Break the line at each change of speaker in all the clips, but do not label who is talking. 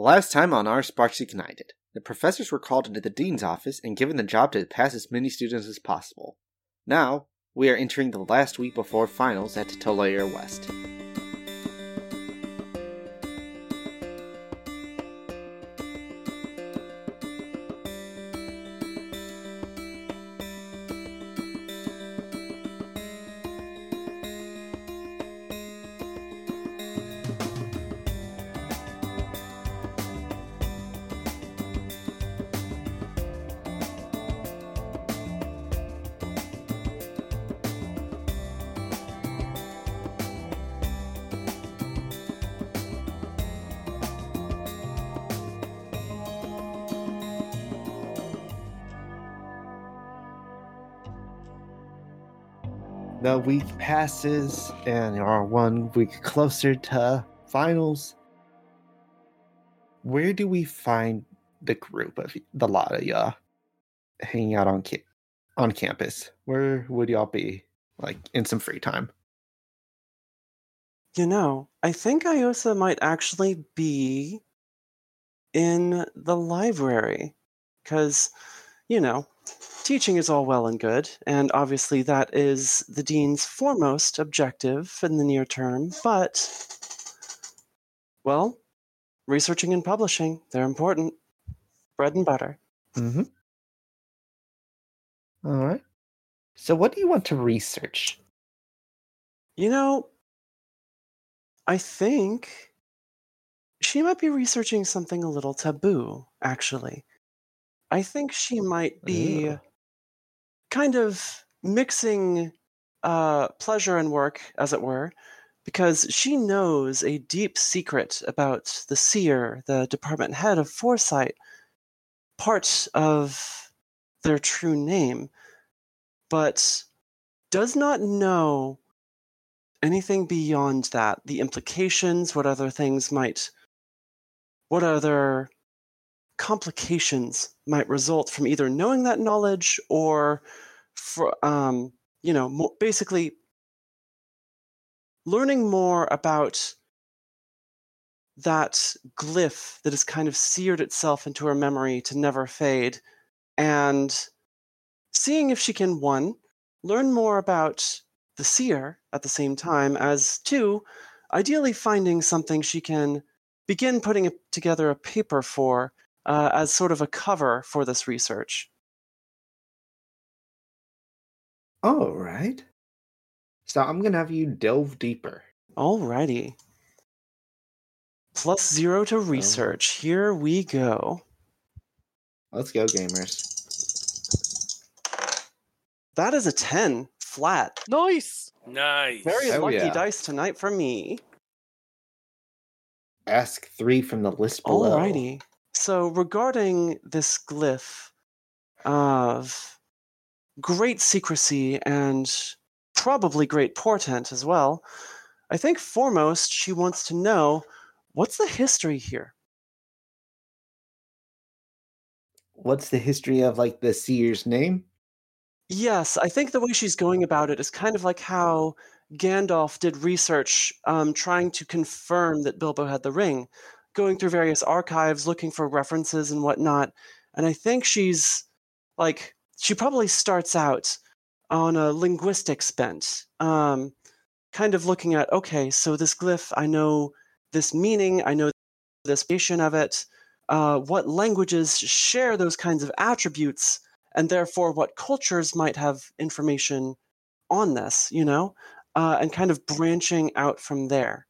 Last time on our Sparks Ignited, the professors were called into the dean's office and given the job to pass as many students as possible. Now, we are entering the last week before finals at Tolaria West. Week passes, and you are one week closer to finals. Where do we find the group of the lot of y'all hanging out on ca- on campus? Where would y'all be, like in some free time?
You know, I think Iosa might actually be in the library. Because, you know, teaching is all well and good, and obviously that is the dean's foremost objective in the near term, but, well, researching and publishing, they're important. Bread and butter.
Mm-hmm. All right. So, what do you want to research?
You know, I think she might be researching something a little taboo, actually. I think she might be
Ew.
kind of mixing uh, pleasure and work, as it were, because she knows a deep secret about the seer, the department head of foresight, part of their true name, but does not know anything beyond that. The implications, what other things might, what other complications might result from either knowing that knowledge or for um, you know basically learning more about that glyph that has kind of seared itself into her memory to never fade and seeing if she can one learn more about the seer at the same time as two ideally finding something she can begin putting together a paper for uh, as sort of a cover for this research.
All right. So, I'm going to have you delve deeper.
Alrighty. Plus zero to research. Here we go.
Let's go, gamers.
That is a 10 flat.
Nice.
Nice.
Very
Oh,
lucky
yeah.
dice tonight for me.
Ask three from the list below.
Alrighty. So, regarding this glyph of great secrecy and probably great portent as well, I think foremost she wants to know what's the history here?
What's the history of like the seer's name?
Yes, I think the way she's going about it is kind of like how Gandalf did research um, trying to confirm that Bilbo had the ring, going through various archives, looking for references and whatnot. And I think she's like, she probably starts out on a linguistics bent, um, kind of looking at, okay, so this glyph, I know this meaning, I know this nation of it. Uh, what languages share those kinds of attributes? and therefore what cultures might have information on this, you know, uh, and kind of branching out from there.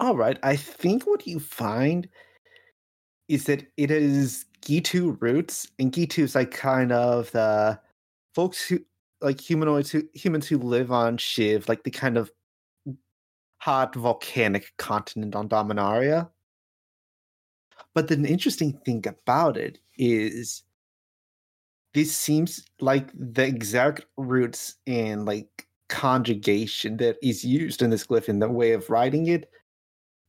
All right. I think what you find is that it is Ghitu roots, and Ghitu is like kind of the folks who like humanoids who humans who live on Shiv, like the kind of hot volcanic continent on Dominaria. But the interesting thing about it is this seems like the exact roots and like conjugation that is used in this glyph in the way of writing it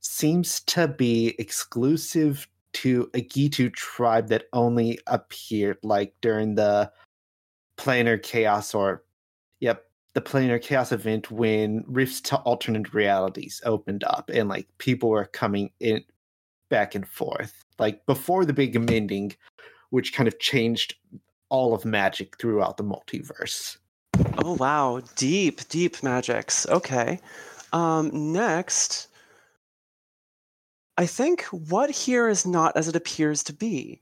seems to be exclusive to a Ghitu tribe that only appeared like during the planar chaos or yep the planar chaos event when rifts to alternate realities opened up and like people were coming in back and forth like before the big mending which kind of changed all of magic throughout the multiverse
Oh wow, deep, deep magics. Okay. Um, next, I think what here is not as it appears to be.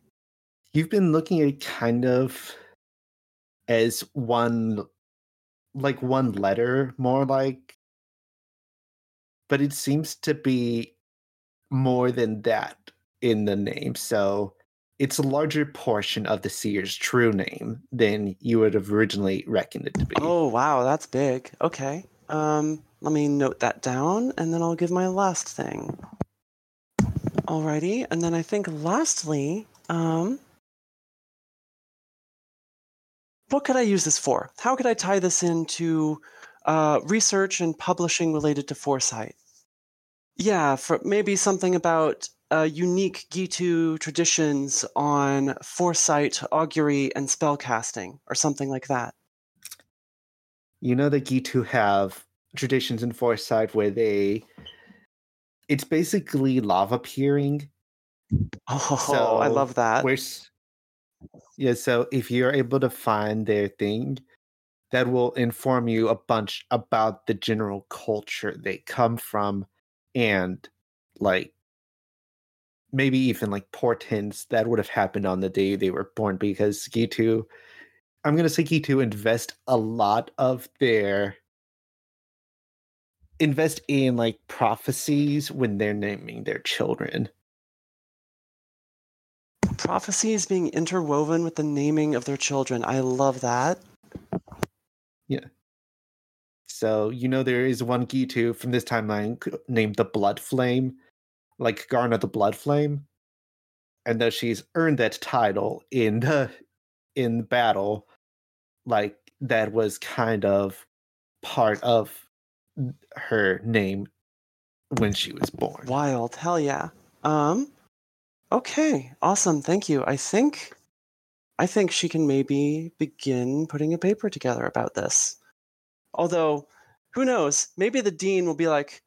you've been looking at it kind of as one like one letter more like but it seems to be more than that in the name so it's a larger portion of the seer's true name than you would have originally reckoned it to be
Oh wow, that's big. Okay. Um, let me note that down, and then I'll give my last thing. Alrighty, and then I think lastly, um, what could I use this for? How could I tie this into uh, research and publishing related to foresight? Yeah, for maybe something about uh, unique Ghitu traditions on foresight, augury, and spellcasting, or something like that.
you know the Ghitu have traditions in foresight where they it's basically lava peering
Oh,
so I
love that.
Where's yeah, so if you're able to find their thing, that will inform you a bunch about the general culture they come from and like maybe even like portents that would have happened on the day they were born because Ghitu I'm gonna say Ghitu invest a lot of their invest in like prophecies when they're naming their children.
Prophecy is being interwoven with the naming of their children. I love that. Yeah.
So you know there is one Ghitu from this timeline named the Blood Flame, like Garna the Blood Flame, and though she's earned that title in the in battle, like that was kind of part of her name when she was born.
Wild. Hell yeah. Um okay. Awesome. Thank you. I think I think she can maybe begin putting a paper together about this. Although, who knows? Maybe the dean will be like,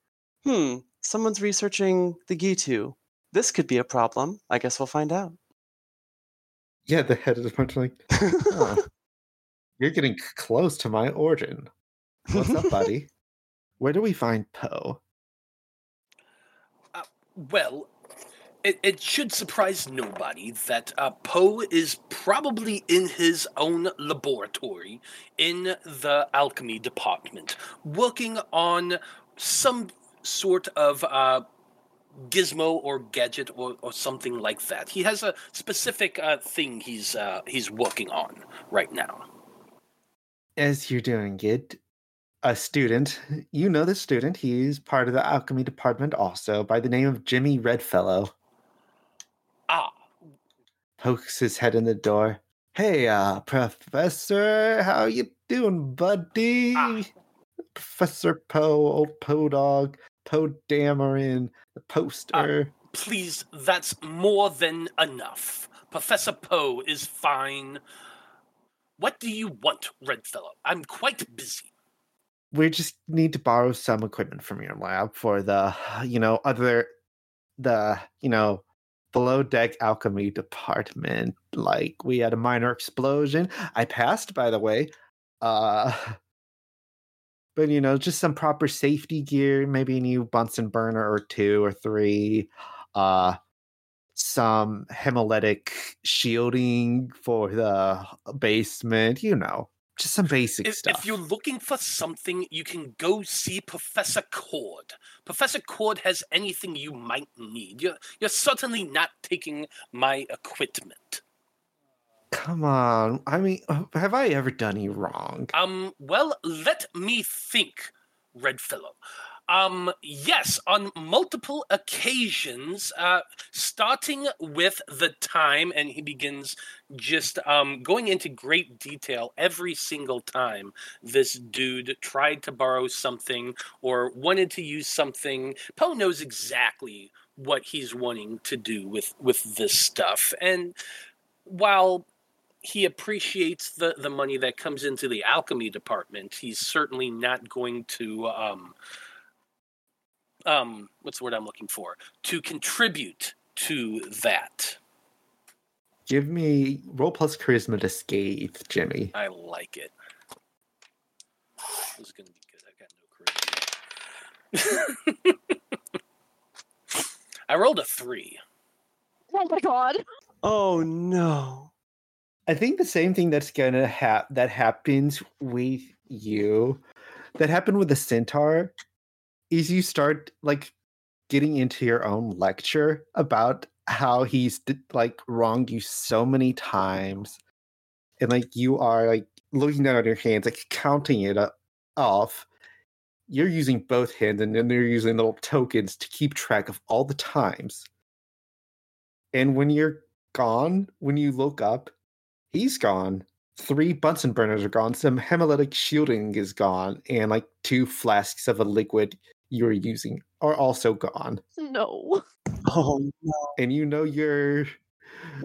"Hmm, someone's researching the Ghitu. This could be a problem. I guess we'll find out."
Yeah, the head of the bunch like, "Huh, you're getting close to my origin. What's up, buddy? Where do we find Poe?
Well, it, it should surprise nobody that uh, Poe is probably in his own laboratory in the alchemy department, working on some sort of uh, gizmo or gadget or, or something like that. He has a specific uh, thing he's uh, he's working on right now.
As you're doing it, a student, you know the student, he's part of the alchemy department also, by the name of Jimmy Redfellow,
Ah,
pokes his head in the door. Hey, uh, Professor, how you doing, buddy?
Ah.
Professor Poe, old Poe dog, Poe Dameron, the poster.
please, that's more than enough. Professor Poe is fine. What do you want, Redfellow? I'm quite busy.
We just need to borrow some equipment from your lab for the you know other the you know below deck alchemy department. Like we had a minor explosion. I passed by the way uh but you know just some proper safety gear maybe a new bunsen burner or two or three uh some hemolytic shielding for the basement you know just some basic
If,
stuff
if you're looking for something, you can go see Professor Cord. Professor Cord has anything you might need. You're, you're certainly not taking my equipment.
Come on. I mean, uh, have I ever done you wrong?
Um, well, let me think, Redfellow. Um, yes, on multiple occasions, uh, starting with the time, and he begins just um, going into great detail every single time this dude tried to borrow something or wanted to use something. Poe knows exactly what he's wanting to do with with this stuff, and while he appreciates the the money that comes into the alchemy department. He's certainly not going to um um what's the word I'm looking for to contribute to that.
Give me roll plus charisma to scathe, Jimmy.
I like it. This is gonna be good. I got no charisma. I rolled a three.
Oh my god.
Oh no.
I think the same thing that's gonna happen that happens with you, that happened with the centaur, is you start like getting into your own lecture about how he's like wronged you so many times, and like you are like looking down at your hands, like counting it up, off. You're using both hands, and then they're using little tokens to keep track of all the times. And when you're gone, when you look up, he's gone. Three Bunsen burners are gone. Some hemolytic shielding is gone, and like two flasks of a liquid you were using are also gone.
No.
Oh no.
And you know your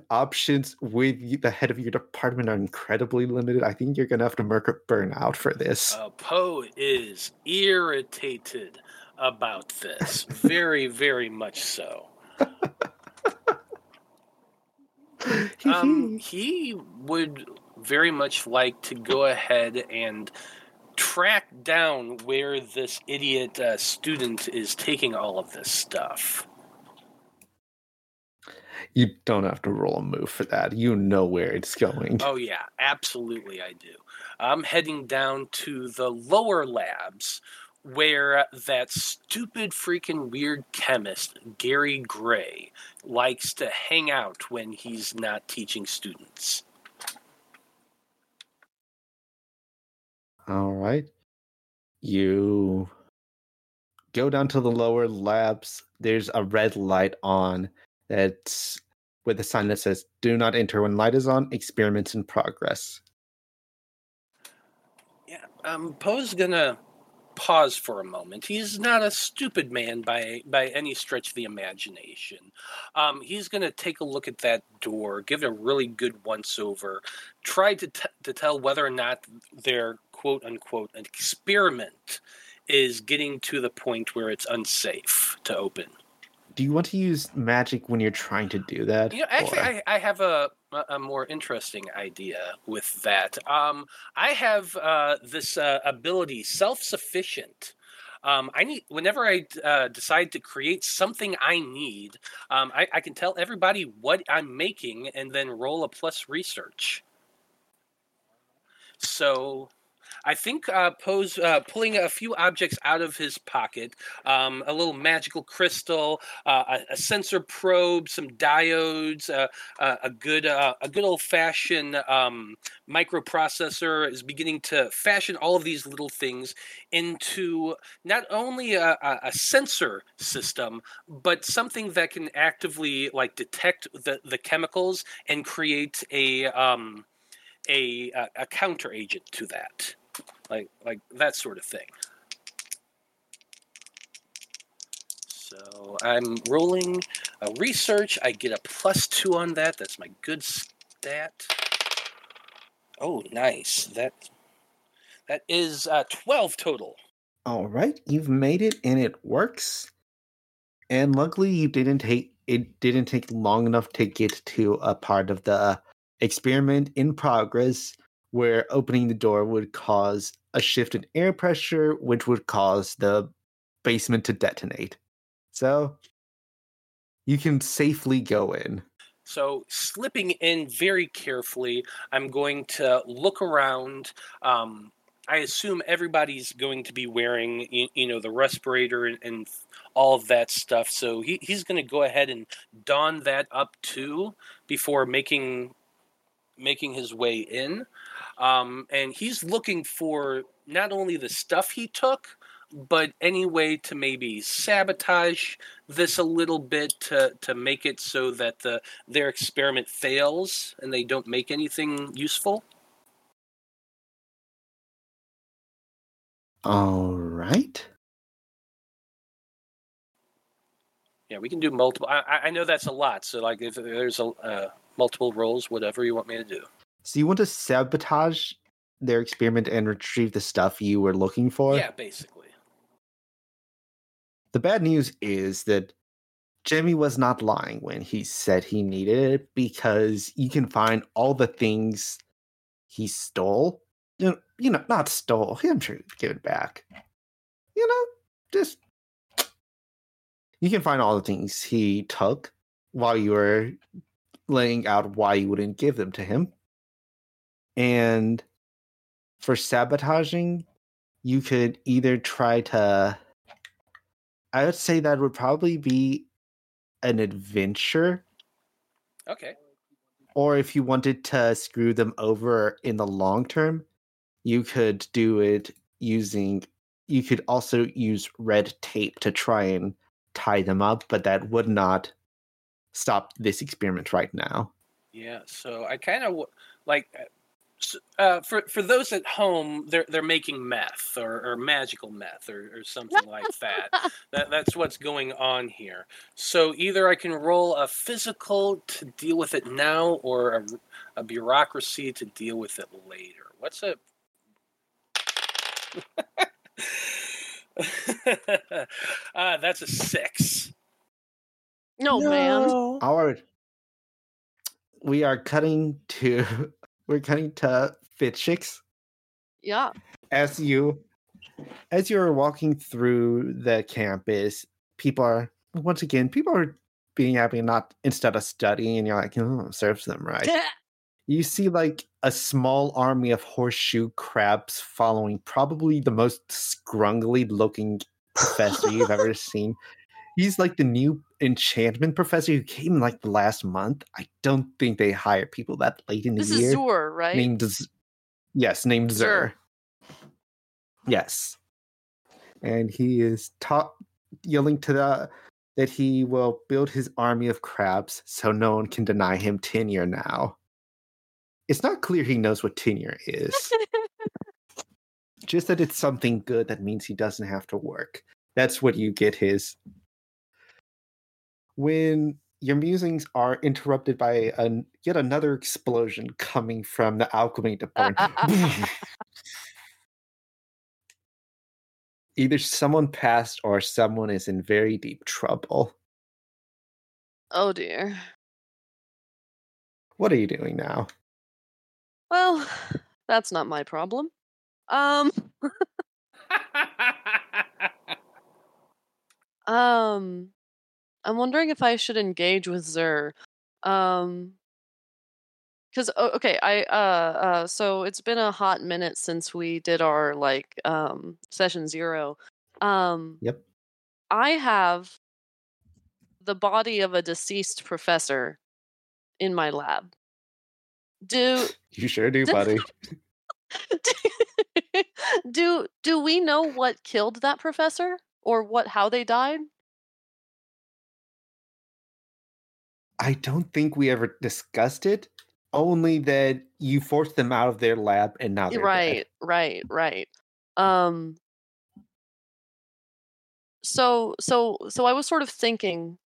options with the head of your department are incredibly limited. I think you're gonna have to mark a burnout for this.
Uh, Poe is irritated about this. Very, very much so. Um, he would very much like to go ahead and track down where this idiot uh, student is taking all of this stuff.
you don't have to roll a move for that. You know where it's going.
Oh, yeah, absolutely, I do. I'm heading down to the lower labs where that stupid freaking weird chemist, Gary Gray, likes to hang out when he's not teaching students.
All right. You go down to the lower labs. There's a red light on that's with a sign that says, Do not enter when light is on, experiments in progress.
Yeah, um, Poe's gonna pause for a moment. He's not a stupid man by by any stretch of the imagination. Um, he's gonna take a look at that door, give it a really good once over, try to t- to tell whether or not their quote unquote an experiment is getting to the point where it's unsafe to open.
Do you want to use magic when you're trying to do that?
You know, actually, I, I have a, a more interesting idea with that. Um, I have uh, this uh, ability, self-sufficient. Um, I need whenever I uh, decide to create something I need, um, I, I can tell everybody what I'm making and then roll a plus research. So I think uh, Poe's uh, pulling a few objects out of his pocket um, a little magical crystal, uh, a, a sensor probe, some diodes, uh, uh, a good uh, a good old fashioned um, microprocessor is beginning to fashion all of these little things into not only a, a, sensor system, but something that can actively like detect the, the chemicals and create a um, a a counter agent to that like like that sort of thing. So I'm rolling a research. I get a plus two on that. That's my good stat. Oh, nice. That that is uh, twelve total.
All right, you've made it and it works. And luckily you didn't take it didn't take long enough to get to a part of the experiment in progress where opening the door would cause a shift in air pressure which would cause the basement to detonate. So you can safely go in.
So slipping in very carefully, I'm going to look around. Um, I assume everybody's going to be wearing, you, you know, the respirator and, and all of that stuff. So he, he's going to go ahead and don that up too before making making his way in. Um, and he's looking for not only the stuff he took, but any way to maybe sabotage this a little bit to, to make it so that the their experiment fails and they don't make anything useful.
All right.
Yeah, we can do multiple. I, I- know that's a lot. So like, if there's a uh, multiple roles, whatever you want me to do.
So you want to sabotage their experiment and retrieve the stuff you were looking for?
Yeah, basically.
The bad news is that Jimmy was not lying when he said he needed it because you can find all the things he stole. You know, you know not stole. I'm sure he'd give it back. You know, just you can find all the things he took while you were laying out why you wouldn't give them to him. And for sabotaging, you could either try to I would say that would probably be an adventure,
Okay.
or if you wanted to screw them over in the long term, you could do it using. You could also use red tape to try and tie them up, but that would not stop this experiment right now.
Yeah. So I kind of like uh, uh, for for those at home, they're they're making meth or, or magical meth or, or something like that. that. That's what's going on here. So either I can roll a physical to deal with it now, or a, a bureaucracy to deal with it later. What's a uh, that's a six.
No, man.
No.
Our we are cutting to we're cutting to Fitchix
Yeah.
as you as you're walking through the campus, people are once again people are being happy not instead of studying and you're like, oh, serves them right. you see like a small army of horseshoe crabs following probably the most scrungly looking professor you've ever seen. He's like the new enchantment professor who came like the last month. I don't think they hire people that late in the
This
year.
is Zur, right?
Named Z- yes, named
Zur.
Zur. Yes, and he is ta- yelling to the that he will build his army of crabs so no one can deny him tenure now. It's not clear he knows what tenure is. Just that it's something good that means he doesn't have to work. That's what you get his. When your musings are interrupted by an, yet another explosion coming from the alchemy department. Either someone passed or someone is in very deep trouble.
oh dear.
What are you doing now?
Well, that's not my problem. Um, um, I'm wondering if I should engage with Zur. Um, because okay, I uh uh, so it's been a hot minute since we did our like um session zero. Um,
Yep.
I have the body of a deceased professor in my lab. Do
You sure do, buddy.
do do we know what killed that professor or what how they died?
I don't think we ever discussed it. Only that you forced them out of their lab and dead.
right, right, right. Um so so so I was sort of thinking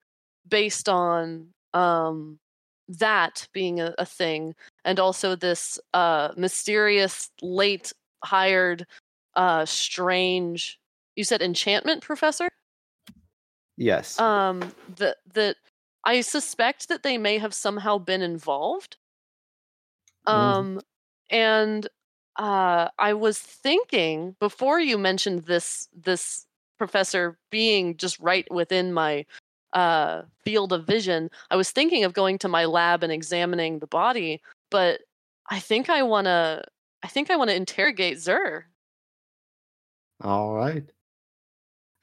based on um that being a, a thing and also this uh mysterious late hired uh strange you said enchantment professor
Yes.
um that that i suspect that they may have somehow been involved
Mhm.
um and uh i was thinking before you mentioned this this professor being just right within my uh field of vision i was thinking of going to my lab and examining the body but i think i want to i think i want to interrogate zur
All right.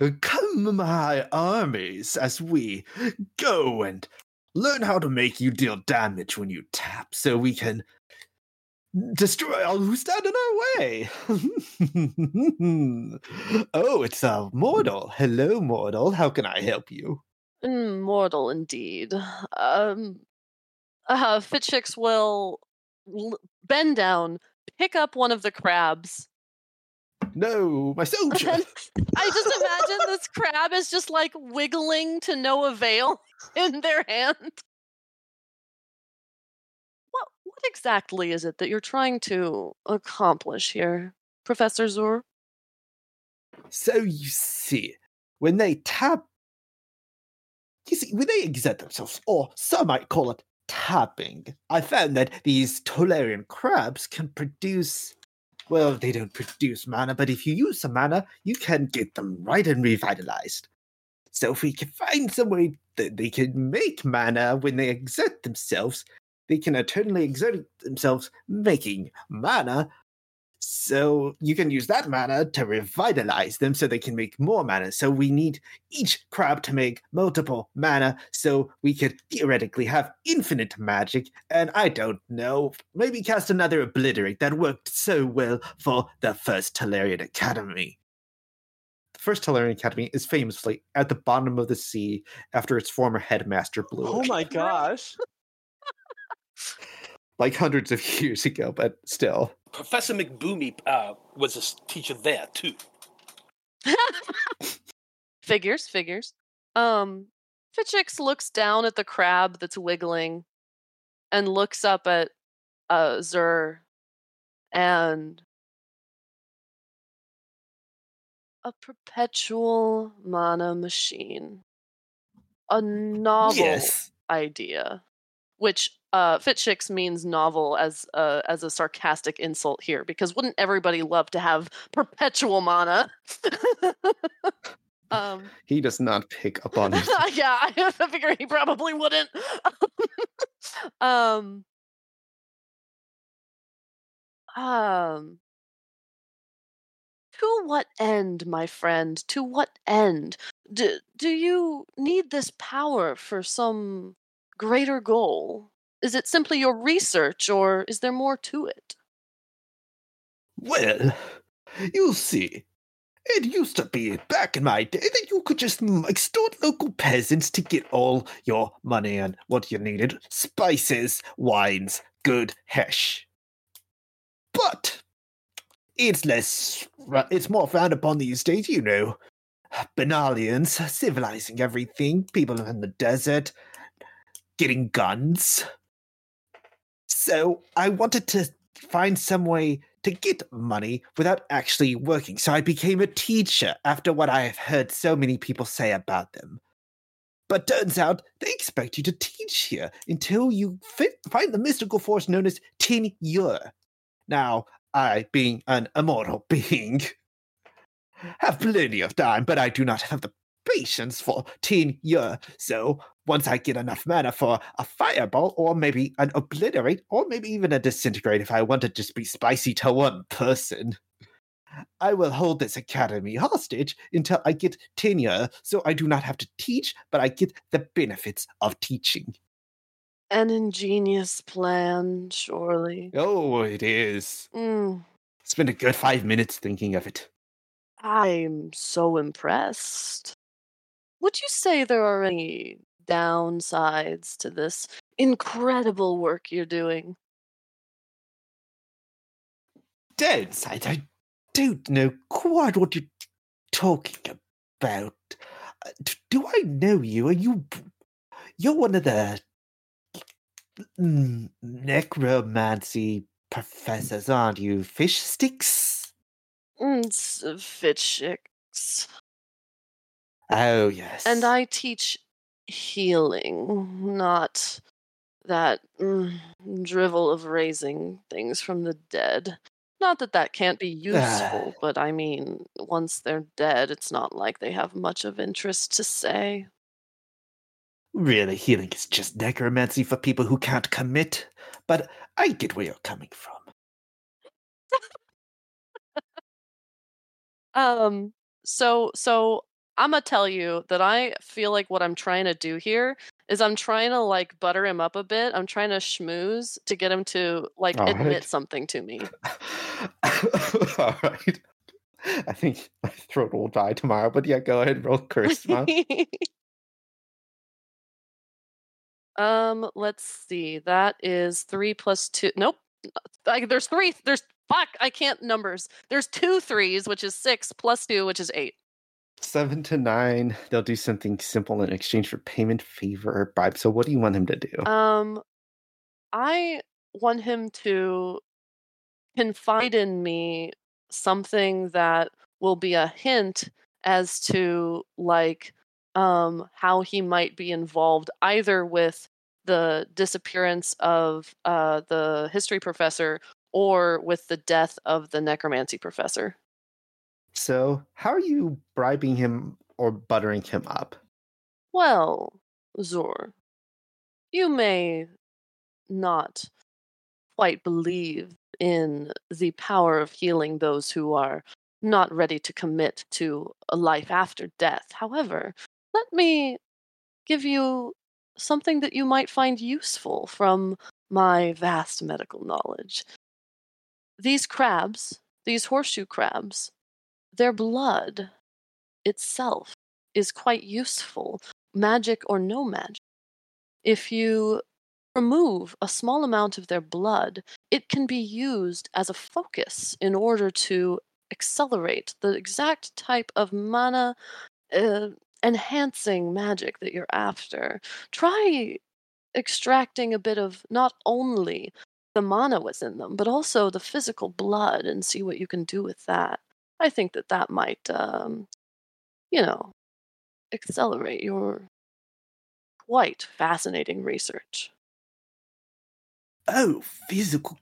Uh, Come, my armies, as we go and learn how to make you deal damage when you tap, so we can destroy all who stand in our way. oh, it's a mortal. Hello, mortal. How can I help you?
Mm, mortal indeed. Um, uh, Fitchix will l- bend down, pick up one of the crabs.
No, my soldier.
And I just imagine this crab is just like wiggling to no avail in their hand. What? what exactly is it that you're trying to accomplish here, Professor Zur?
So you see, when they tap, you see, when they exert themselves, or some might call it tapping, I found that these Tolarian crabs can produce. Well, they don't produce mana, but if you use some mana, you can get them right and revitalized. So if we can find some way that they can make mana when they exert themselves, they can eternally exert themselves making mana. So you can use that mana to revitalize them so they can make more mana. So we need each crab to make multiple mana so we could theoretically have infinite magic. And I don't know, maybe cast another obliterate that worked so well for the first Tolarian Academy. The first Tolarian Academy is famously at the bottom of the sea after its former headmaster blew
Oh my gosh.
like hundreds of years ago, but still.
Professor McBoomy uh, was a teacher there too.
figures, figures. Um, Fitchix looks down at the crab that's wiggling and looks up at uh, Zur and a perpetual mana machine. A novel
Yes.
idea, which uh, Fitchix means novel as a, as a sarcastic insult here, because wouldn't everybody love to have perpetual mana? um,
He does not pick up on it.
yeah, I figure he probably wouldn't. um, um, to what end, my friend? To what end? Do, do you need this power for some greater goal? Is it simply your research, or is there more to it?
Well, you see, it used to be back in my day that you could just mm, extort local peasants to get all your money and what you needed spices, wines, good hesh. But it's less, it's more frowned upon these days, you know. Benalians civilizing everything, people in the desert getting guns. So I wanted to find some way to get money without actually working. So I became a teacher after what I have heard so many people say about them. But turns out they expect you to teach here until you fit, find the mystical force known as tenure. Now, I, being an immortal being, have plenty of time, but I do not have the patience for tenure. So once I get enough mana for a fireball, or maybe an obliterate, or maybe even a disintegrate if I want to just be spicy to one person. I will hold this academy hostage until I get tenure, so I do not have to teach, but I get the benefits of teaching.
An ingenious plan, surely.
Oh, it is.
Mm,
Spend a good five minutes thinking of it.
I'm so impressed. Would you say there are any downsides to this incredible work you're doing?
Downside, I don't know quite what you're talking about. Uh, Do I know you? Are you. You're one of the. necromancy professors, aren't you? Fish sticks?
Mm, uh, Fitchix.
Oh, yes.
And I teach healing, not that mm, drivel of raising things from the dead. Not that that can't be useful, but I mean, once they're dead, it's not like they have much of interest to say.
Really, healing is just necromancy for people who can't commit. But I get where you're coming from.
Um, so so I'm gonna tell you that I feel like what I'm trying to do here is I'm trying to like butter him up a bit. I'm trying to schmooze to get him to like
All
admit
right.
something to me.
All right. I think my throat will die tomorrow, but yeah, go ahead, roll charisma.
um, let's see. That is three plus two. Nope. Like there's three. There's fuck. I can't numbers. There's two threes, which is six plus two, which is eight.
Seven to nine, they'll do something simple in exchange for payment, favor, or bribe. So, what do you want him to do?
Um, I want him to confide in me something that will be a hint as to like um how he might be involved either with the disappearance of uh the history professor or with the death of the necromancy professor.
So, how are you bribing him or buttering him up?
Well, Zor, you may not quite believe in the power of healing those who are not ready to commit to a life after death. However, let me give you something that you might find useful from my vast medical knowledge. These crabs, these horseshoe crabs, their blood itself is quite useful, magic or no magic. If you remove a small amount of their blood, it can be used as a focus in order to accelerate the exact type of mana uh, enhancing magic that you're after. Try extracting a bit of not only the mana within them, but also the physical blood and see what you can do with that. I think that that might, um, you know, accelerate your quite fascinating research.
Oh, physical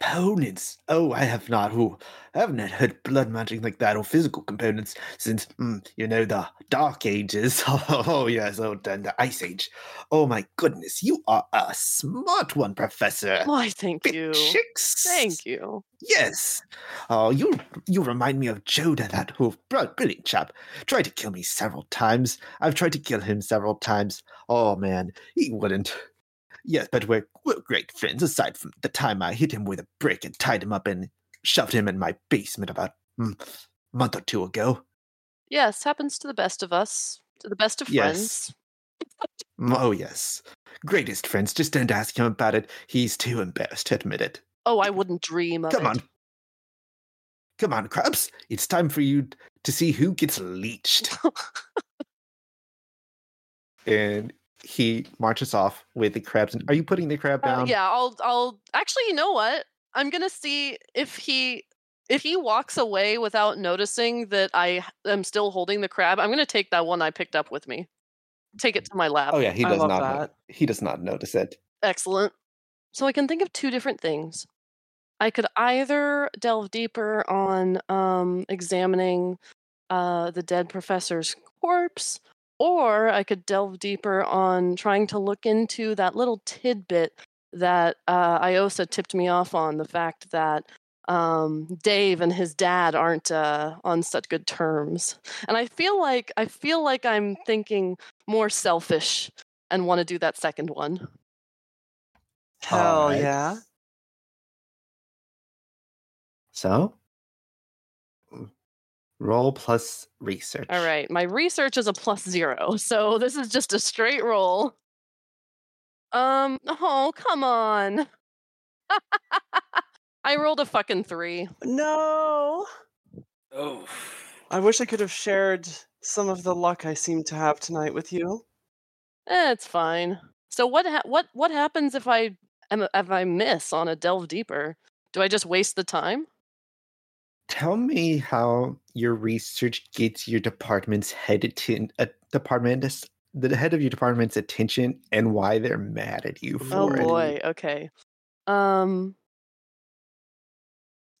components. Oh, I have not. Oh, I haven't heard blood magic like that or physical components since, mm, you know, the Dark Ages. Oh, yes, oh, and the Ice Age. Oh, my goodness, you are a smart one, Professor.
Why, thank
Bit
you.
chicks.
Thank you.
Yes. Oh, you you remind me of Jodah, that who br- brilliant chap. Tried to kill me several times. I've tried to kill him several times. Oh man, he wouldn't. Yes, but we're we're great friends. Aside from the time I hit him with a brick and tied him up and shoved him in my basement about mm, a month or two ago.
Yes, happens to the best of us, to the best of
Yes.
friends.
Oh yes, greatest friends. Just don't ask him about it. He's too embarrassed to admit it.
Oh, I wouldn't dream of
Come
it.
on. Come on, Krabs. It's time for you to see who gets leeched. and he marches off with the crabs. And are you putting the crab
Uh,
down?
yeah, I'll I'll actually you know what? I'm gonna see if he if he walks away without noticing that I am still holding the crab, I'm gonna take that one I picked up with me. Take it to my lab.
Oh yeah, he does not.
that.
he does not notice it.
Excellent. So I can think of two different things. I could either delve deeper on um, examining uh, the dead professor's corpse, or I could delve deeper on trying to look into that little tidbit that uh, Iosa tipped me off on the fact that um, Dave and his dad aren't uh, on such good terms. And I feel like I feel like I'm thinking more selfish and want to do that second one.
Hell
Alright.
yeah.
So, roll plus research.
All right, my research is a plus zero, so this is just a straight roll. Um, oh, come on. I rolled a fucking three.
No.
Oh.
I wish I could have shared some of the luck I seem to have tonight with you.
Eh, it's fine. So what ha- what what happens if I am if I miss on a delve deeper? Do I just waste the time?
Tell me how your research gets your department's head atten- uh, department's the head of your department's attention and why they're mad at you for
Oh
it.
boy, okay. Um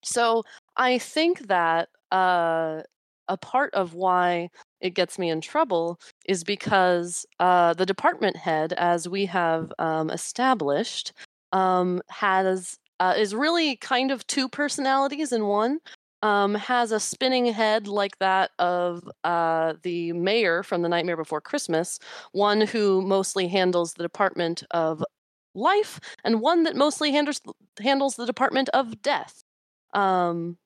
so I think that uh a part of why it gets me in trouble is because uh the department head as we have um established um has uh, is really kind of two personalities in one um, has a spinning head like that of uh, the mayor from The Nightmare Before Christmas, one who mostly handles the Department of Life, and one that mostly handles handles the Department of Death. Um,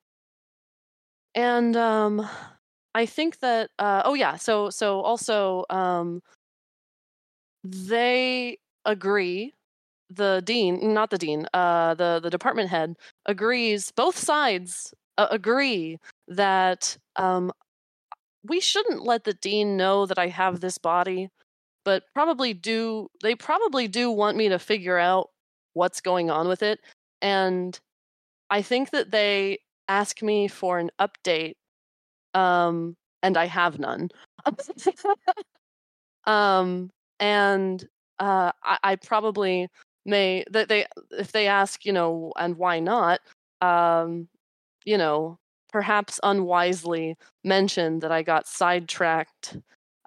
and um, I think that uh, oh yeah, so so also um, they agree. The dean, not the dean, uh, the the department head agrees. Both sides uh, agree that um, we shouldn't let the dean know that I have this body, but probably do. They probably do want me to figure out what's going on with it. And I think that they ask me for an update, um, and I have none. um, and uh, I, I probably may that they if they ask, you know, and why not? Um, you know, perhaps unwisely mention that I got sidetracked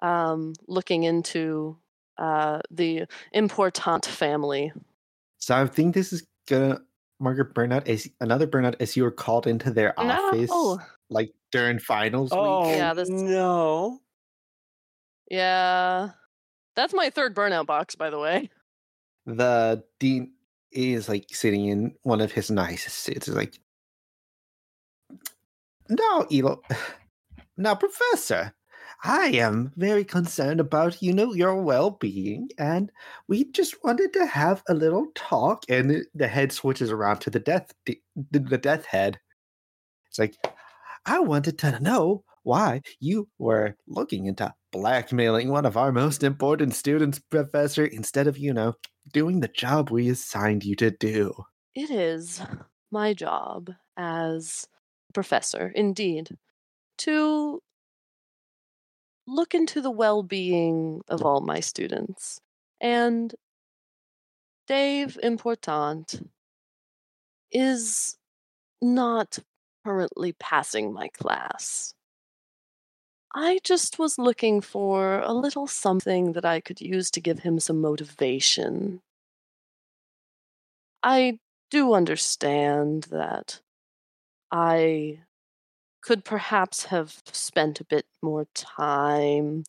um, looking into uh, the Important family.
So I think this is gonna Margaret burnout as another burnout as you were called into their office like during finals
Oh
week.
Yeah, this-
no!
Yeah. That's my third burnout box, by the way.
The dean is like sitting in one of his nicest seats. He's like, "No, Elo, now, Professor, I am very concerned about you know your well-being, and we just wanted to have a little talk." And the- head switches around to the death the, the death head. It's like, I wanted to know why you were looking into blackmailing one of our most important students, Professor, instead of, you know, doing the job we assigned you to do.
It is my job as professor, indeed, to look into the well being of all my students. And Dave Important is not currently passing my class. I just was looking for a little something that I could use to give him some motivation. I do understand that I could perhaps have spent a bit more time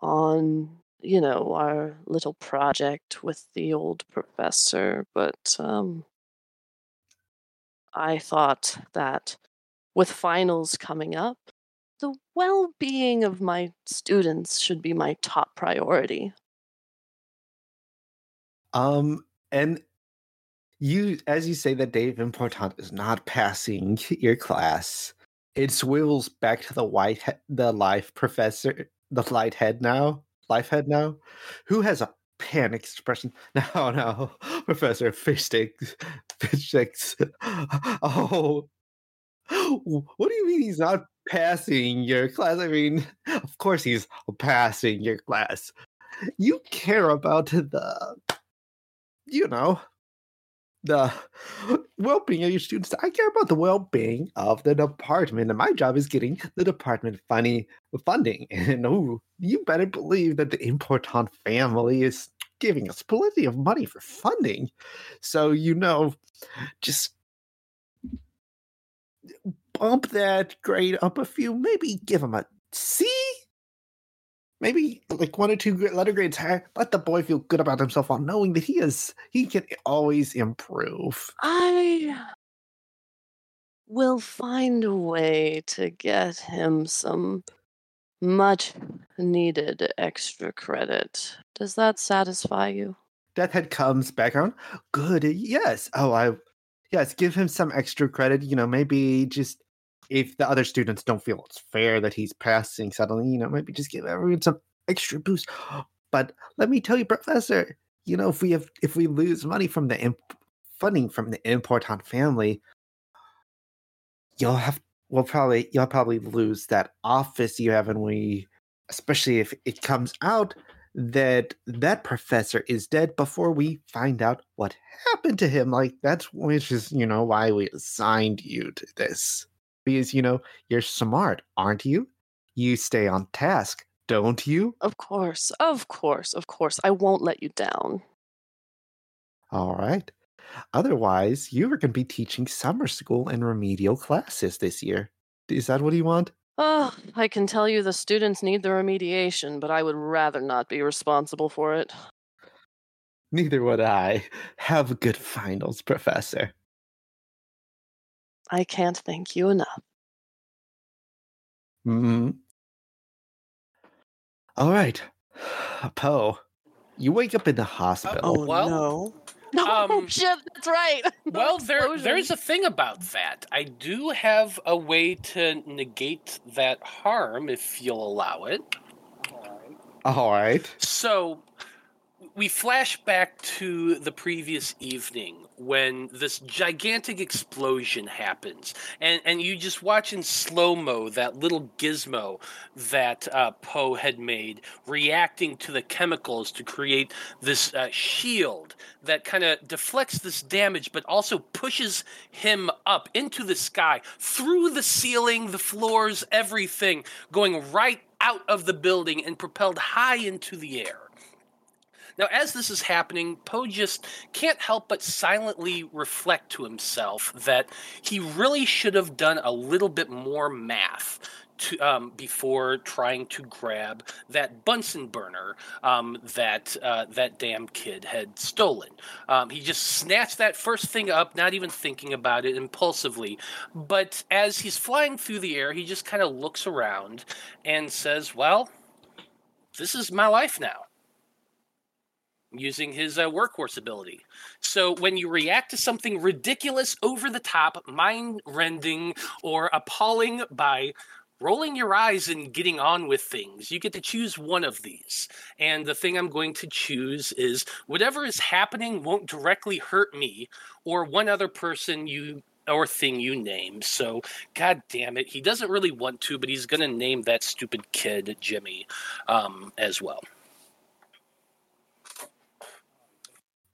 on, you know, our little project with the old professor, but um, I thought that with finals coming up, the well being of my students should be my top priority.
Um, and you, as you say that Dave Important is not passing your class, it swivels back to the white, he- the life professor, the light head now, life head now, who has a panic expression. No, no, Professor Fish Sticks, Fish Sticks. Oh, what do you mean he's not passing your class? I mean, of course he's passing your class. You care about the you know, the well-being of your students. I care about the well-being of the department, and my job is getting the department funny funding. And oh, you better believe that the Important family is giving us plenty of money for funding. So you know, just bump that grade up a few. Maybe give them a C. Maybe like one or two letter grades higher. Let the boy feel good about himself while knowing that he is he can always improve.
I will find a way to get him some much needed extra credit. Does that satisfy you?
Deathhead comes back around. Good, yes. Oh, I yes. Give him some extra credit. You know, maybe just if the other students don't feel it's fair that he's passing suddenly, you know, maybe just give everyone some extra boost. But let me tell you, Professor, you know, if we have if we lose money from the imp- funding from the important family, you'll have we'll probably you'll probably lose that office you have, and we, especially if it comes out that that professor is dead before we find out what happened to him. Like that's which is you know why we assigned you to this because you know you're smart, aren't you? You stay on task, don't you?
Of course, of course, of course. I won't let you down.
All right. Otherwise, you are going to be teaching summer school and remedial classes this year. Is that what you want?
Oh, I can tell you the students need the remediation, but I would rather not be responsible for it.
Neither would I. Have good finals, Professor.
I can't thank you enough.
hmm All right. Poe, you wake up in the hospital.
Oh
well,
no!
No,
Um,
shit, that's right.
Well, there, there's a thing about that. I do have a way to negate that harm if you'll allow it.
All right.
So, we flash back to the previous evening when this gigantic explosion happens, and and you just watch in slow mo that little gizmo that uh, Poe had made reacting to the chemicals to create this uh, shield that kind of deflects this damage, but also pushes him up into the sky through the ceiling, the floors, everything, going right out of the building and propelled high into the air. Now, as this is happening, Poe just can't help but silently reflect to himself that he really should have done a little bit more math. To, um, before trying to grab that Bunsen burner um, that uh, that damn kid had stolen, um, he just snatched that first thing up, not even thinking about it impulsively. But as he's flying through the air, he just kind of looks around and says, "Well, this is my life now." Using his uh, workhorse ability. So when you react to something ridiculous, over the top, mind rending, or appalling by rolling your eyes and getting on with things, you get to choose one of these. And the thing I'm going to choose is whatever is happening won't directly hurt me or one other person you or thing you name. So, god damn it, he doesn't really want to, but he's going to name that stupid kid Jimmy um, as well.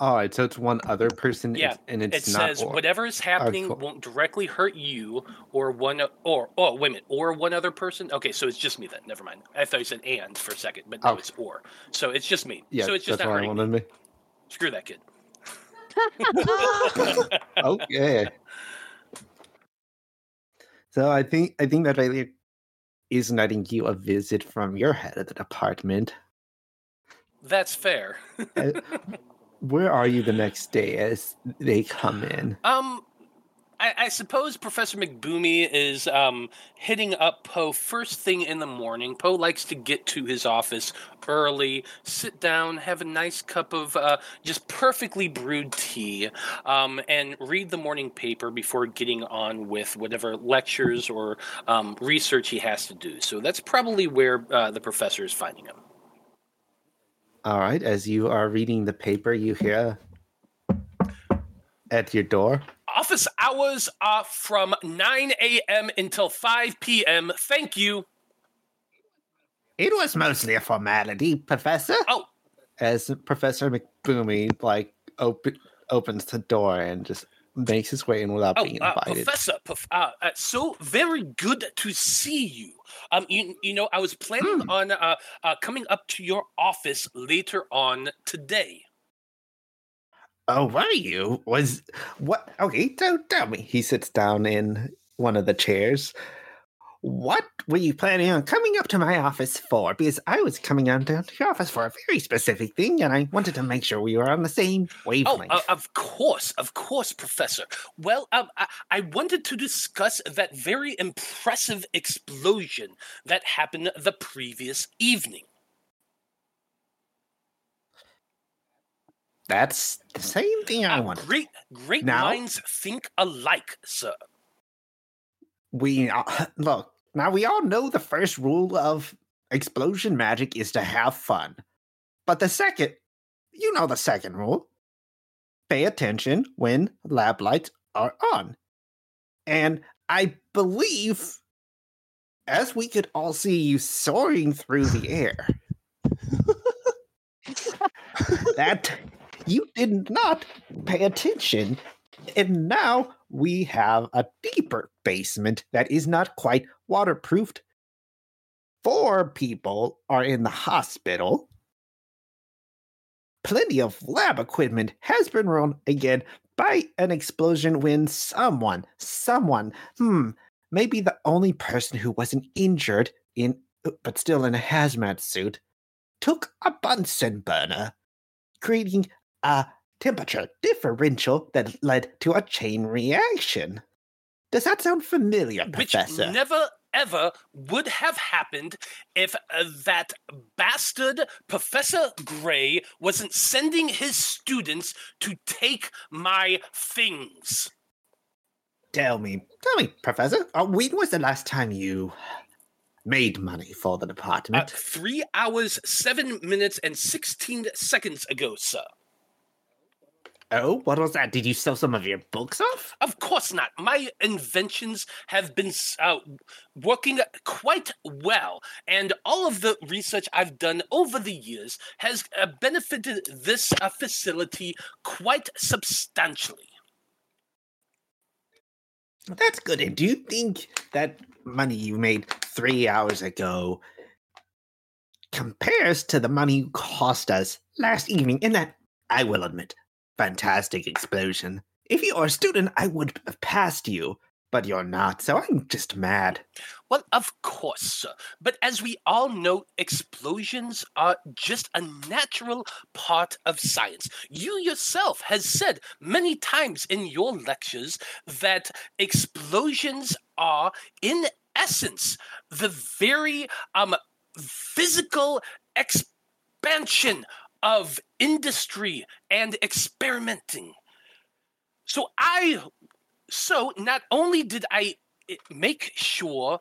All right, so it's one other person.
Yeah,
and it's
it says
or-
whatever is happening
cool.
won't directly hurt you or one or oh wait a minute or one other person. Okay, so it's just me then. Never mind. I thought you said and for a second, but no,
Oh.
it's or. So it's just me.
Yeah,
so it's just
that's
not hurting me.
me.
Screw that kid.
okay. So I think I think that really is letting you a visit from your head of the department.
That's fair.
Uh, Where are you the next day as they come in?
Um, I, I suppose Professor McBoomy is um, hitting up Poe first thing in the morning. Poe likes to get to his office early, sit down, have a nice cup of uh, just perfectly brewed tea, um, and read the morning paper before getting on with whatever lectures or um, research he has to do. So that's probably where uh, the professor is finding him.
All right, as you are reading the paper, you hear at your door.
Office hours are from 9 a.m. until 5 p.m. Thank you.
It was mostly a formality, Professor.
Oh.
As Professor McBoomy like open, opens the door and just makes his way in without
Oh,
being
uh,
invited.
Professor, prof- uh, uh, so very good to see you. Um, you, you know, I was planning
Hmm.
on uh, uh, coming up to your office later on today.
Oh, were you? Was what? Okay, so tell me. He sits down in one of the chairs. What were you planning on coming up to my office for? Because I was coming down to your office for a very specific thing, and I wanted to make sure we were on the same
Oh,
wavelength.
uh, of course, of course, Professor. Well, um, I, I wanted to discuss that very impressive explosion that happened the previous evening.
That's the same thing I
Uh,
wanted.
great, great
Now-
minds think alike, sir.
We uh, look now we all know the first rule of explosion magic is to have fun. But the second you know the second rule pay attention when lab lights are on. And i believe as we could all see you soaring through the air that you did not pay attention. And now we have a deeper basement that is not quite waterproofed. Four people are in the hospital. Plenty of lab equipment has been ruined again by an explosion when someone, someone, hmm, maybe the only person who wasn't injured in, but still in a hazmat suit, took a Bunsen burner, creating a temperature differential that led to a chain reaction. Does that sound familiar,
which
Professor?
never ever would have happened if uh, that bastard Professor Gray wasn't sending his students to take my things.
Tell me, tell me, Professor, uh, when was the last time you made money for the
Uh,
department.
three hours, seven minutes, and 16 seconds ago, sir.
Oh, what was that? Did you sell some of your books off?
Of course not. My inventions have been uh, working quite well, and all of the research I've done over the years has uh, benefited this uh, facility quite substantially.
That's good. And do you think that money you made three hours ago compares to the money you cost us last evening in that, I will admit, fantastic explosion? If you are a student, I would have passed you, but you're not, so I'm just mad.
Well, of course, sir. But as we all know, explosions are just a natural part of science. You yourself has said many times in your lectures that explosions are, in essence, the very um, physical expansion of industry and experimenting. So I so not only did I i- make sure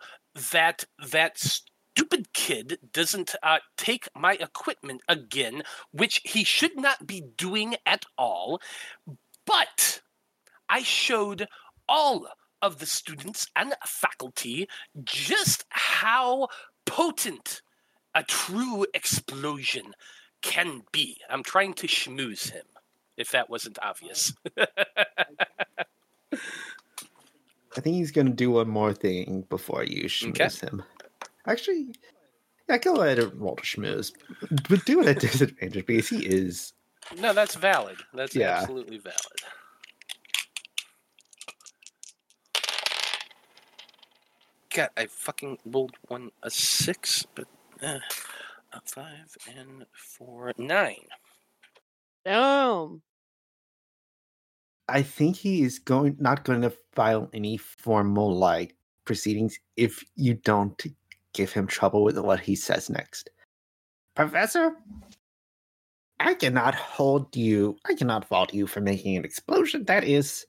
that that stupid kid doesn't uh, take my equipment again, which he should not be doing at all, but I showed all of the students and faculty just how potent a true explosion can be. I'm trying to schmooze him, if that wasn't obvious.
I think he's gonna do one more thing before you schmooze him. Actually, yeah, go ahead and roll to schmooze, but do it at disadvantage because he is.
No, that's valid. That's
Yeah.
absolutely valid. God, I fucking rolled one a six, but uh, five and four nine.
Damn.
I think he is going not going to file any formal like proceedings if you don't give him trouble with what he says next. Professor, I cannot hold you. I cannot fault you for making an explosion. That is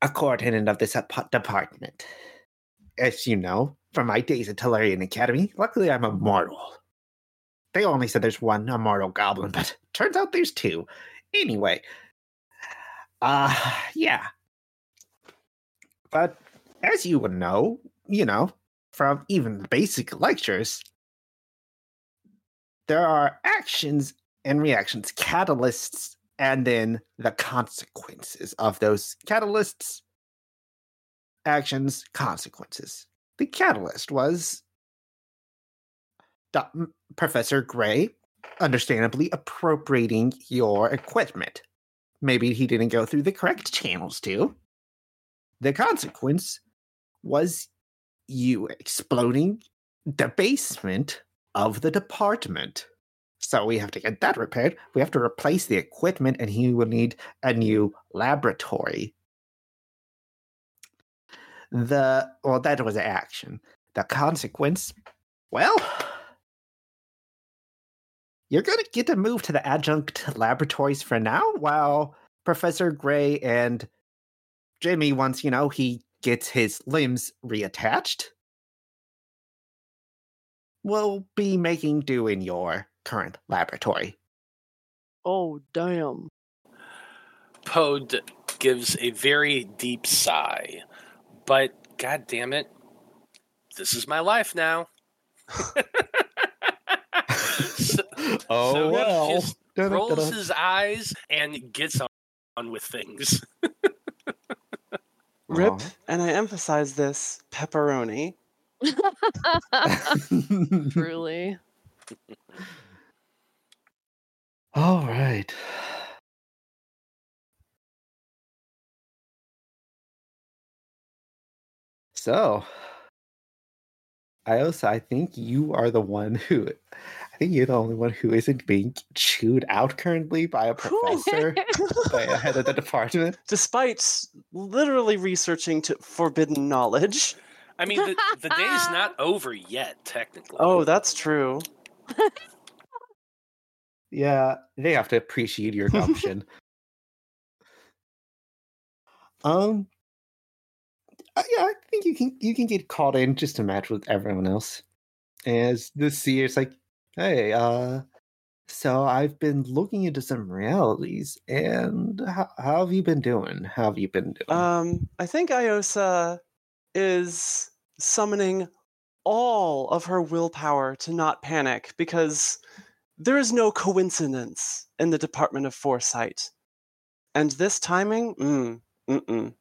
a coordinate of this department. As you know, from my days at Tolarian Academy, luckily I'm immortal. They only said there's one immortal goblin, but turns out there's two. Anyway, uh, yeah. But as you would know, you know, from even the basic lectures, there are actions and reactions, catalysts, and then the consequences of those catalysts, actions, consequences. The catalyst was Doc- Professor Gray understandably appropriating your equipment maybe he didn't go through the correct channels to. The consequence was you exploding the basement of the department. So we have to get that repaired. We have to replace the equipment, and he will need a new laboratory. The well, that was action. The consequence, well, you're going to get to move to the adjunct laboratories for now while Professor Gray and Jimmy, once, you know, he gets his limbs reattached, will be making do in your current laboratory.
Oh, damn.
Pod gives a very deep sigh, but god damn it, this is my life now. so,
Oh,
so
well.
he just
Dun, dun,
rolls his eyes and gets on, on with things.
Rip,
Aw.
and I emphasize this pepperoni.
Truly.
All right. So, Ios, I think you are the one who, I think you're the only one who isn't being chewed out currently by a professor, by a head of the department.
Despite literally researching to forbidden knowledge.
I mean, the, the day's not over yet, technically.
Oh, that's true.
Yeah, they have to appreciate your gumption. um, Uh, yeah, I think you can you can get caught in just to match with everyone else. As the seer's like, hey, uh, so I've been looking into some realities, and how, how have you been doing? How have you been doing?
Um, I think Iosa is summoning all of her willpower to not panic because there is no coincidence in the Department of Foresight. And this timing, mm, mm-mm.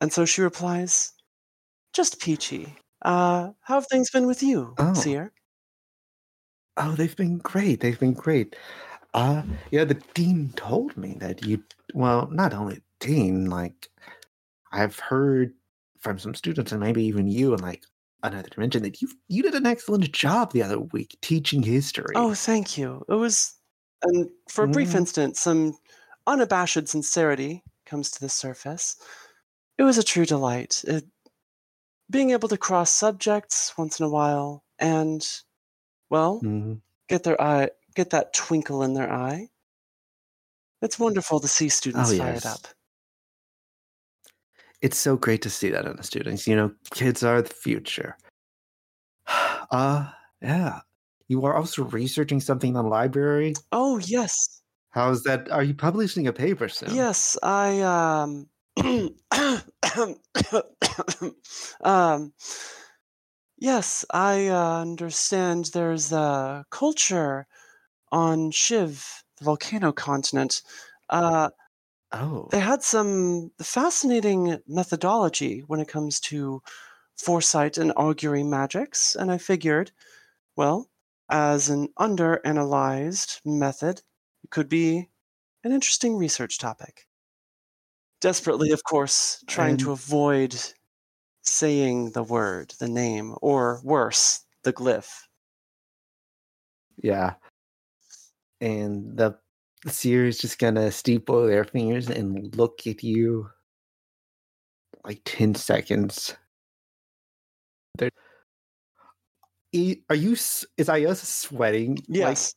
And so she replies, just peachy. Uh, how have things been with you,
Oh.
Seer?
oh, they've been great. They've been great. Uh, yeah, the dean told me that you. Well, not only dean, like I've heard from some students and maybe even you and like another dimension that you you did an excellent job the other week teaching history.
Oh, thank you. It was, and for a brief
Mm.
instant, some unabashed sincerity comes to the surface. It was a true delight. It, being able to cross subjects once in a while and, well,
Mhm.
get their eye, get that twinkle in their eye. It's wonderful to see students
Oh,
fired
yes.
up.
It's so great to see that in the students. You know, kids are the future. Uh, yeah. You are also researching something in the library.
Oh yes,
How's that? Are you publishing a paper soon?
yes. I um, um, yes. I uh, understand. There's a culture on Shiv, the volcano continent. Uh,
Oh.
they had some fascinating methodology when it comes to foresight and augury magics, and I figured, well, as an under-analyzed method, it could be an interesting research topic. Desperately, of course, trying to avoid saying the word, the name, or worse, the glyph.
Yeah. And the seer is just gonna steeple their fingers and look at you like 10 seconds. They're, are you, is Iosa sweating? Like,
Yes.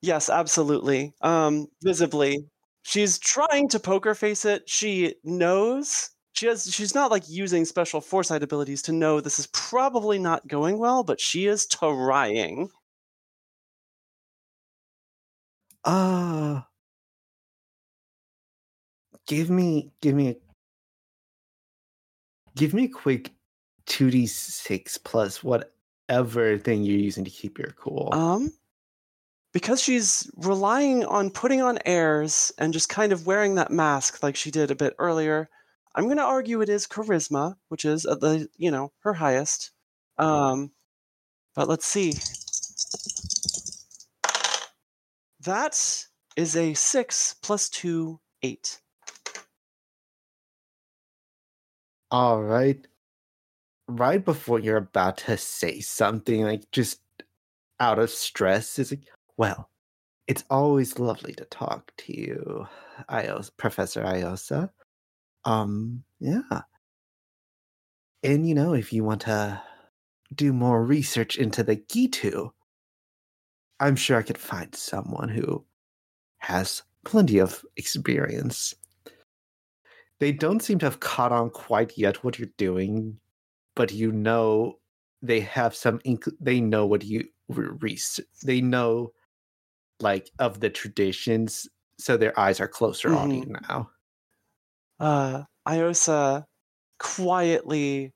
yes, absolutely. Um, visibly. She's trying to poker face it. She knows. She has she's not like using special foresight abilities to know this is probably not going well, but she is trying.
uh, give me, give me a, give me a quick 2d6 plus whatever thing you're using to keep your cool.
Um because she's relying on putting on airs and just kind of wearing that mask like she did a bit earlier. I'm going to argue it is charisma, which is at the, you know, her highest. Um but let's see. That is a 6 plus 2 8.
All right. Right before you're about to say something, like just out of stress, is like, well, it's always lovely to talk to you, Ios, Professor Iosa. Um, yeah. And you know, if you want to do more research into the Ghitu, I'm sure I could find someone who has plenty of experience they don't seem to have caught on quite yet what you're doing, but you know they have some inc- they know what you re- res- they know like of the traditions, so their eyes are closer on you now.
uh, Iosa quietly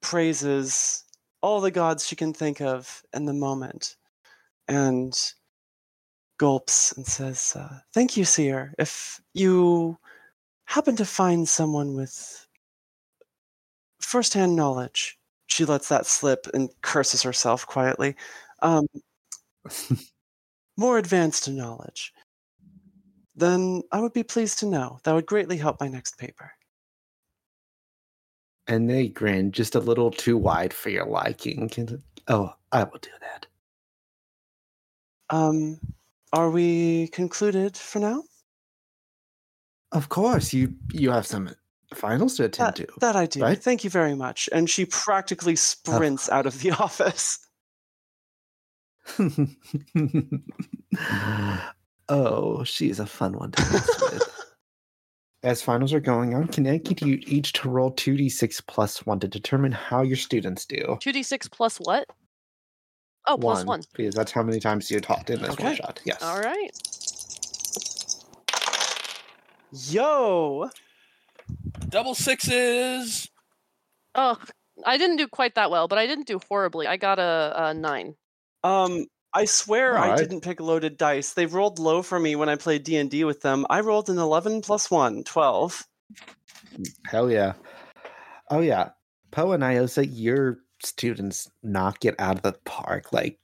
praises all the gods she can think of in the moment and gulps and says, uh, Thank you, Seer. If you happen to find someone with firsthand knowledge, she lets that slip and curses herself quietly. Um, more advanced knowledge, then I would be pleased to know. That would greatly help my next paper.
and they grin just a little too wide for your liking. Oh, I will do that.
Um, are we concluded for now?
Of course, you you have some finals to attend
That,
to.
that I do.
right?
Thank you very much. And she practically sprints out of the office.
oh, she's a fun one to mess with. as finals are going on, can I get you each to roll 2d6 plus 1 to determine how your students do?
2d6 plus what? Oh, plus one.
Because that's how many times you're taught in this
Okay.
one shot. Yes.
All right.
Yo!
Double sixes.
Oh, I didn't do quite that well, but I didn't do horribly. I got a, a nine.
Um, I swear I didn't pick loaded dice. They rolled low for me when I played D&D with them. I rolled an 11 plus 1, 12.
Hell yeah. Oh yeah. Poe and Iosa, your students knock it out of the park. Like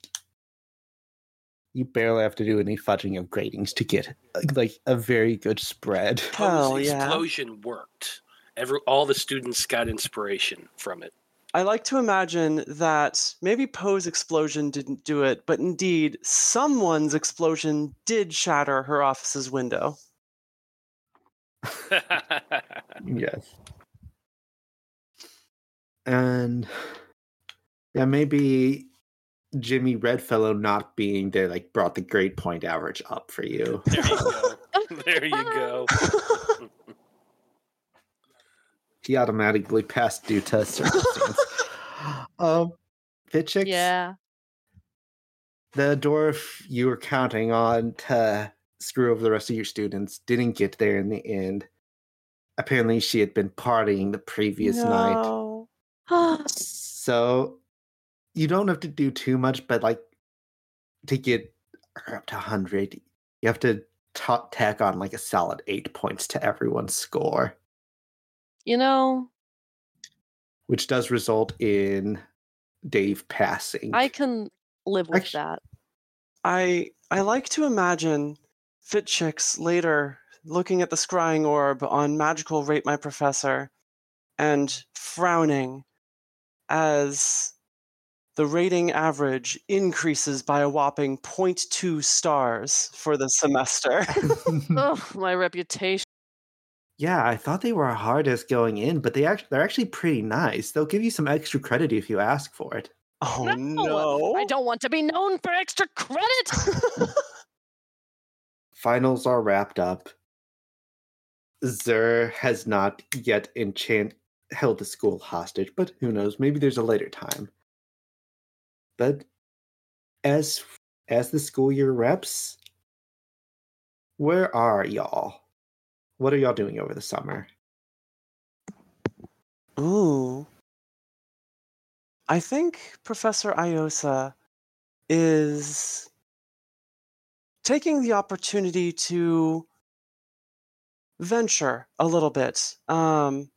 you barely have to do any fudging of gradings to get like a very good spread.
Hell
Poe's
yeah.
explosion worked. Every all the students got inspiration from it.
I like to imagine that maybe Poe's explosion didn't do it, but indeed, someone's explosion did shatter her office's window.
Yes. And yeah, maybe Jimmy Redfellow not being there like brought the grade point average up for you.
there you go. There you go.
He automatically passed due to circumstance. um Fitchix,
Yeah.
the dwarf you were counting on to screw over the rest of your students didn't get there in the end. Apparently she had been partying the previous night. So you don't have to do too much, but like to get her up to 100, you have to ta tack on like a solid eight points to everyone's score,
you know,
which does result in Dave passing.
I can live with
Actu-
that.
I I like to imagine Fitchix later looking at the scrying orb on magical rate my professor and frowning as the rating average increases by a whopping 0.2 stars for the semester.
Oh, my reputation.
Yeah, I thought they were hardest going in, but they actually they're actually pretty nice. They'll give you some extra credit if you ask for it.
oh
No,
no.
I don't want to be known for extra credit.
Finals are wrapped up. Zer has not yet enchant held the school hostage, but who knows? Maybe there's a later time. But as as the school year reps, where are y'all? What are y'all doing over the summer?
Ooh. I think Professor Iosa is taking the opportunity to venture a little bit. Um,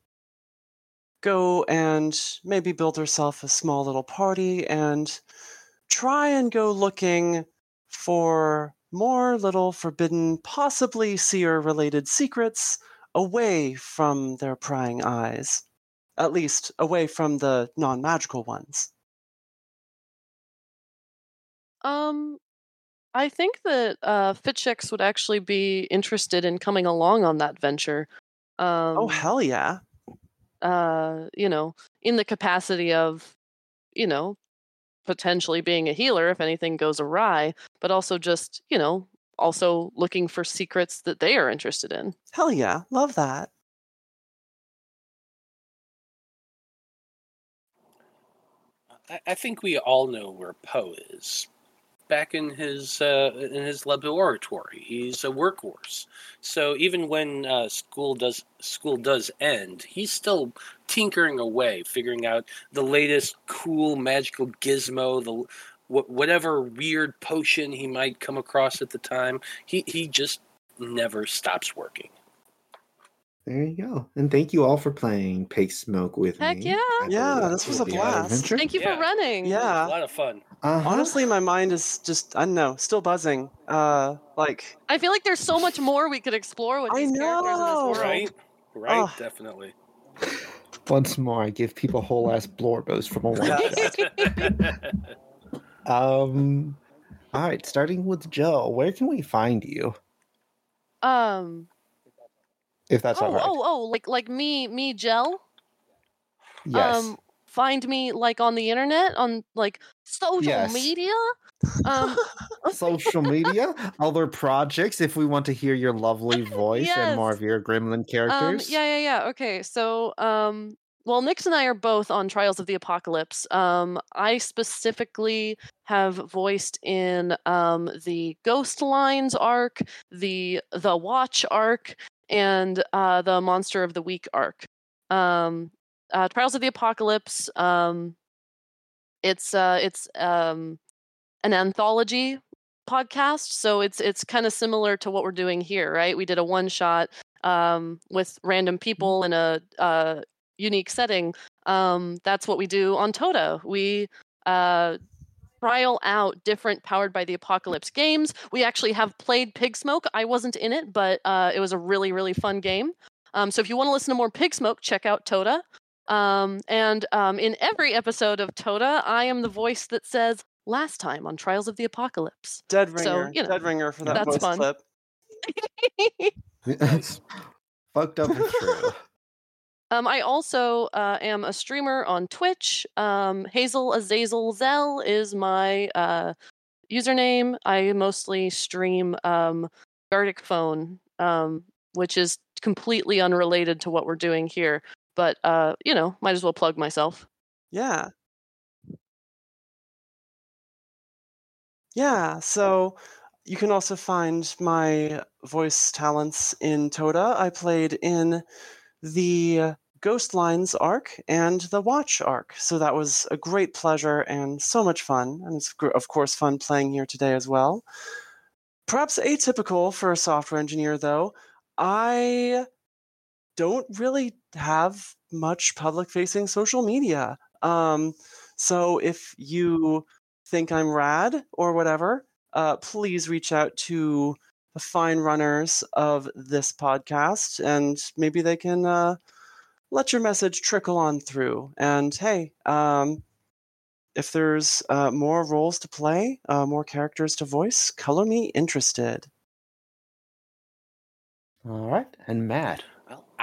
go and maybe build herself a small little party and try and go looking for more little forbidden, possibly seer related secrets away from their prying eyes at least away from the non-magical ones.
um, I think that uh, Fitchix would actually be interested in coming along on that venture. Um,
oh hell yeah!
uh, you know, in the capacity of, you know, potentially being a healer if anything goes awry, but also just, you know, also looking for secrets that they are interested in.
Hell yeah! Love that.
I, I think we all know where Poe is. Back in his uh, in his laboratory, he's a workhorse. So even when uh, school does school does end, he's still tinkering away, figuring out the latest cool magical gizmo, the wh- whatever weird potion he might come across at the time. He he just never stops working.
There you go. And thank you all for playing Pig Smoke with
Heck
me.
yeah.
Yeah, this was a blast.
Thank you
Yeah.
for running.
Yeah.
a lot of fun.
Uh-huh.
Honestly, my mind is just I don't know, still buzzing. Uh, like
I feel like there's so much more we could explore with
I
these characters in this world.
Right, right,
Oh.
definitely.
Once more, I give people whole ass blorbos from a one.
Yeah.
Um. All right, starting with Joe. Where can we find you?
Um.
If that's
oh,
all right.
oh, oh, like like me, me, gel.
yes.
Um, find me like on the internet on like social
Yes.
media. Um,
Social media, other projects. If we want to hear your lovely voice and more of your Gremlin
um,
characters.
yeah, yeah, yeah. Okay, so um, well, Nix and I are both on Trials of the Apocalypse. Um, I specifically have voiced in um the Ghost Lines arc, the the Watch arc, and uh, the Monster of the Week arc. Um, uh, Trials of the Apocalypse. Um, it's uh, it's um, an anthology podcast, so it's it's kind of similar to what we're doing here, right? We did a one shot um, with random people in a uh, unique setting. Um, that's what we do on Tota. We uh, trial out different powered by the apocalypse games. We actually have played Pig Smoke. I wasn't in it, but uh, it was a really really fun game. Um, so if you want to listen to more Pig Smoke, check out Tota. Um, and um, in every episode of Tota, I am the voice that says "Last time on Trials of the Apocalypse."
Dead
So,
ringer.
you know,
Dead ringer for that
that's
voice
fun.
clip.
Fucked up and true.
Um, I also uh, am a streamer on Twitch. Um, Hazel Azazel Zell is my uh, username. I mostly stream um, Gartic Phone, um, which is completely unrelated to what we're doing here. But uh, you know, might as well plug myself.
Yeah. Yeah, so you can also find my voice talents in Toda. I played in the Ghost Lines arc and the Watch arc, so that was a great pleasure and so much fun. And it's, of course, fun playing here today as well. Perhaps atypical for a software engineer, though, I don't really have much public facing social media. Um, so if you think I'm rad or whatever, uh, please reach out to the fine runners of this podcast and maybe they can uh, let your message trickle on through. And hey, um, if there's uh, more roles to play, uh, more characters to voice, color me interested.
All right, and Matt.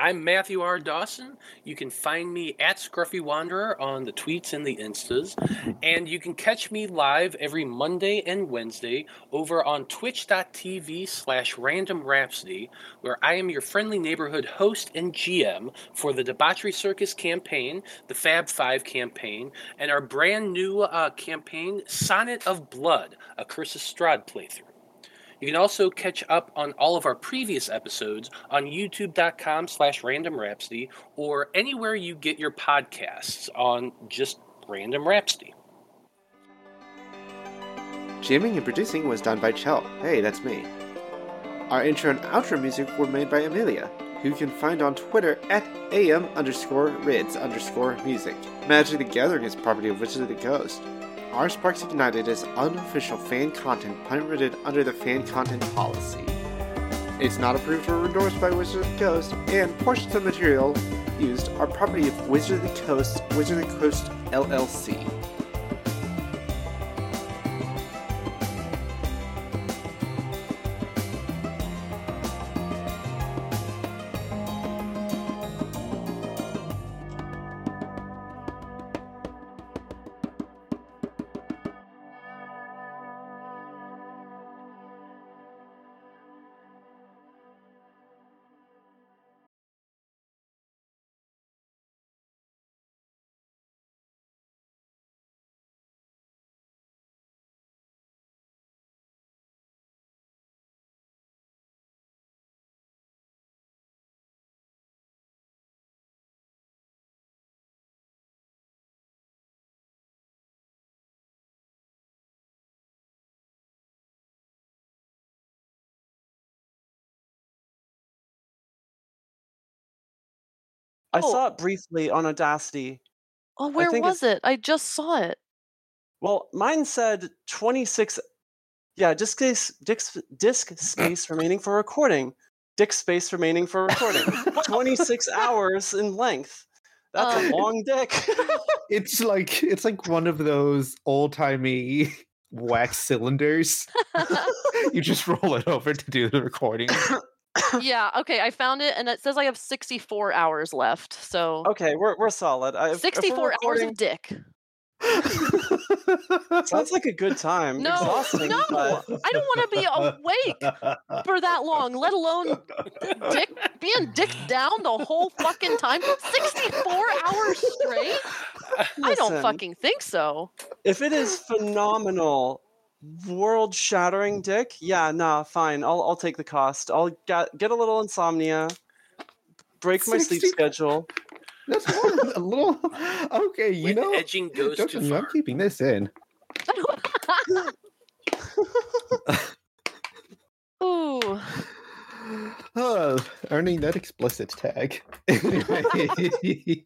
I'm Matthew R. Dawson. You can find me at Scruffy Wanderer on the tweets and the instas. And you can catch me live every Monday and Wednesday over on twitch.tv slash random rhapsody, where I am your friendly neighborhood host and GM for the Debauchery Circus campaign, the Fab Five campaign, and our brand new uh, campaign, Sonnet of Blood, a Curse of Strahd playthrough. You can also catch up on all of our previous episodes on youtube.com slash random rhapsody or anywhere you get your podcasts on just random rhapsody.
Jamming and producing was done by Chell. Hey, that's me. Our intro and outro music were made by Amelia, who you can find on Twitter at am underscore rids underscore music. Magic the Gathering is property of Wizard of the Coast. Our Sparks Ignited is unofficial fan content permitted under the fan content policy. It's not approved or endorsed by Wizard of the Coast, and portions of material used are property of Wizard of the Coast, Wizard of the Coast LLC.
I
Oh.
saw it briefly on Audacity.
Oh, where was it? I just saw it.
Well, mine said 26. Yeah, disk space, disk, disk space remaining for recording. Disk space remaining for recording. 26 hours in length. That's
Um,
a long dick.
It's like it's like one of those old timey wax cylinders. you just roll it over to do the recording.
yeah, okay, I found it and it says I have 64 hours left. So
Okay, we're we're solid. I- if- if
64 hours of dick.
Sounds like a good time.
No,
Exhausting,
no,
but
I don't want to be awake for that long, let alone dick being dicked down the whole fucking time. 64 hours straight? I don't fucking think so.
If it is phenomenal, world-shattering dick, yeah, nah, fine. I'll I'll take the cost. I'll get get a little insomnia, break my sleep schedule.
That's more a little. Okay, you
when
know,
edging goes too
tell me I'm keeping this in.
Ooh.
Oh, earning that explicit tag. Anyway.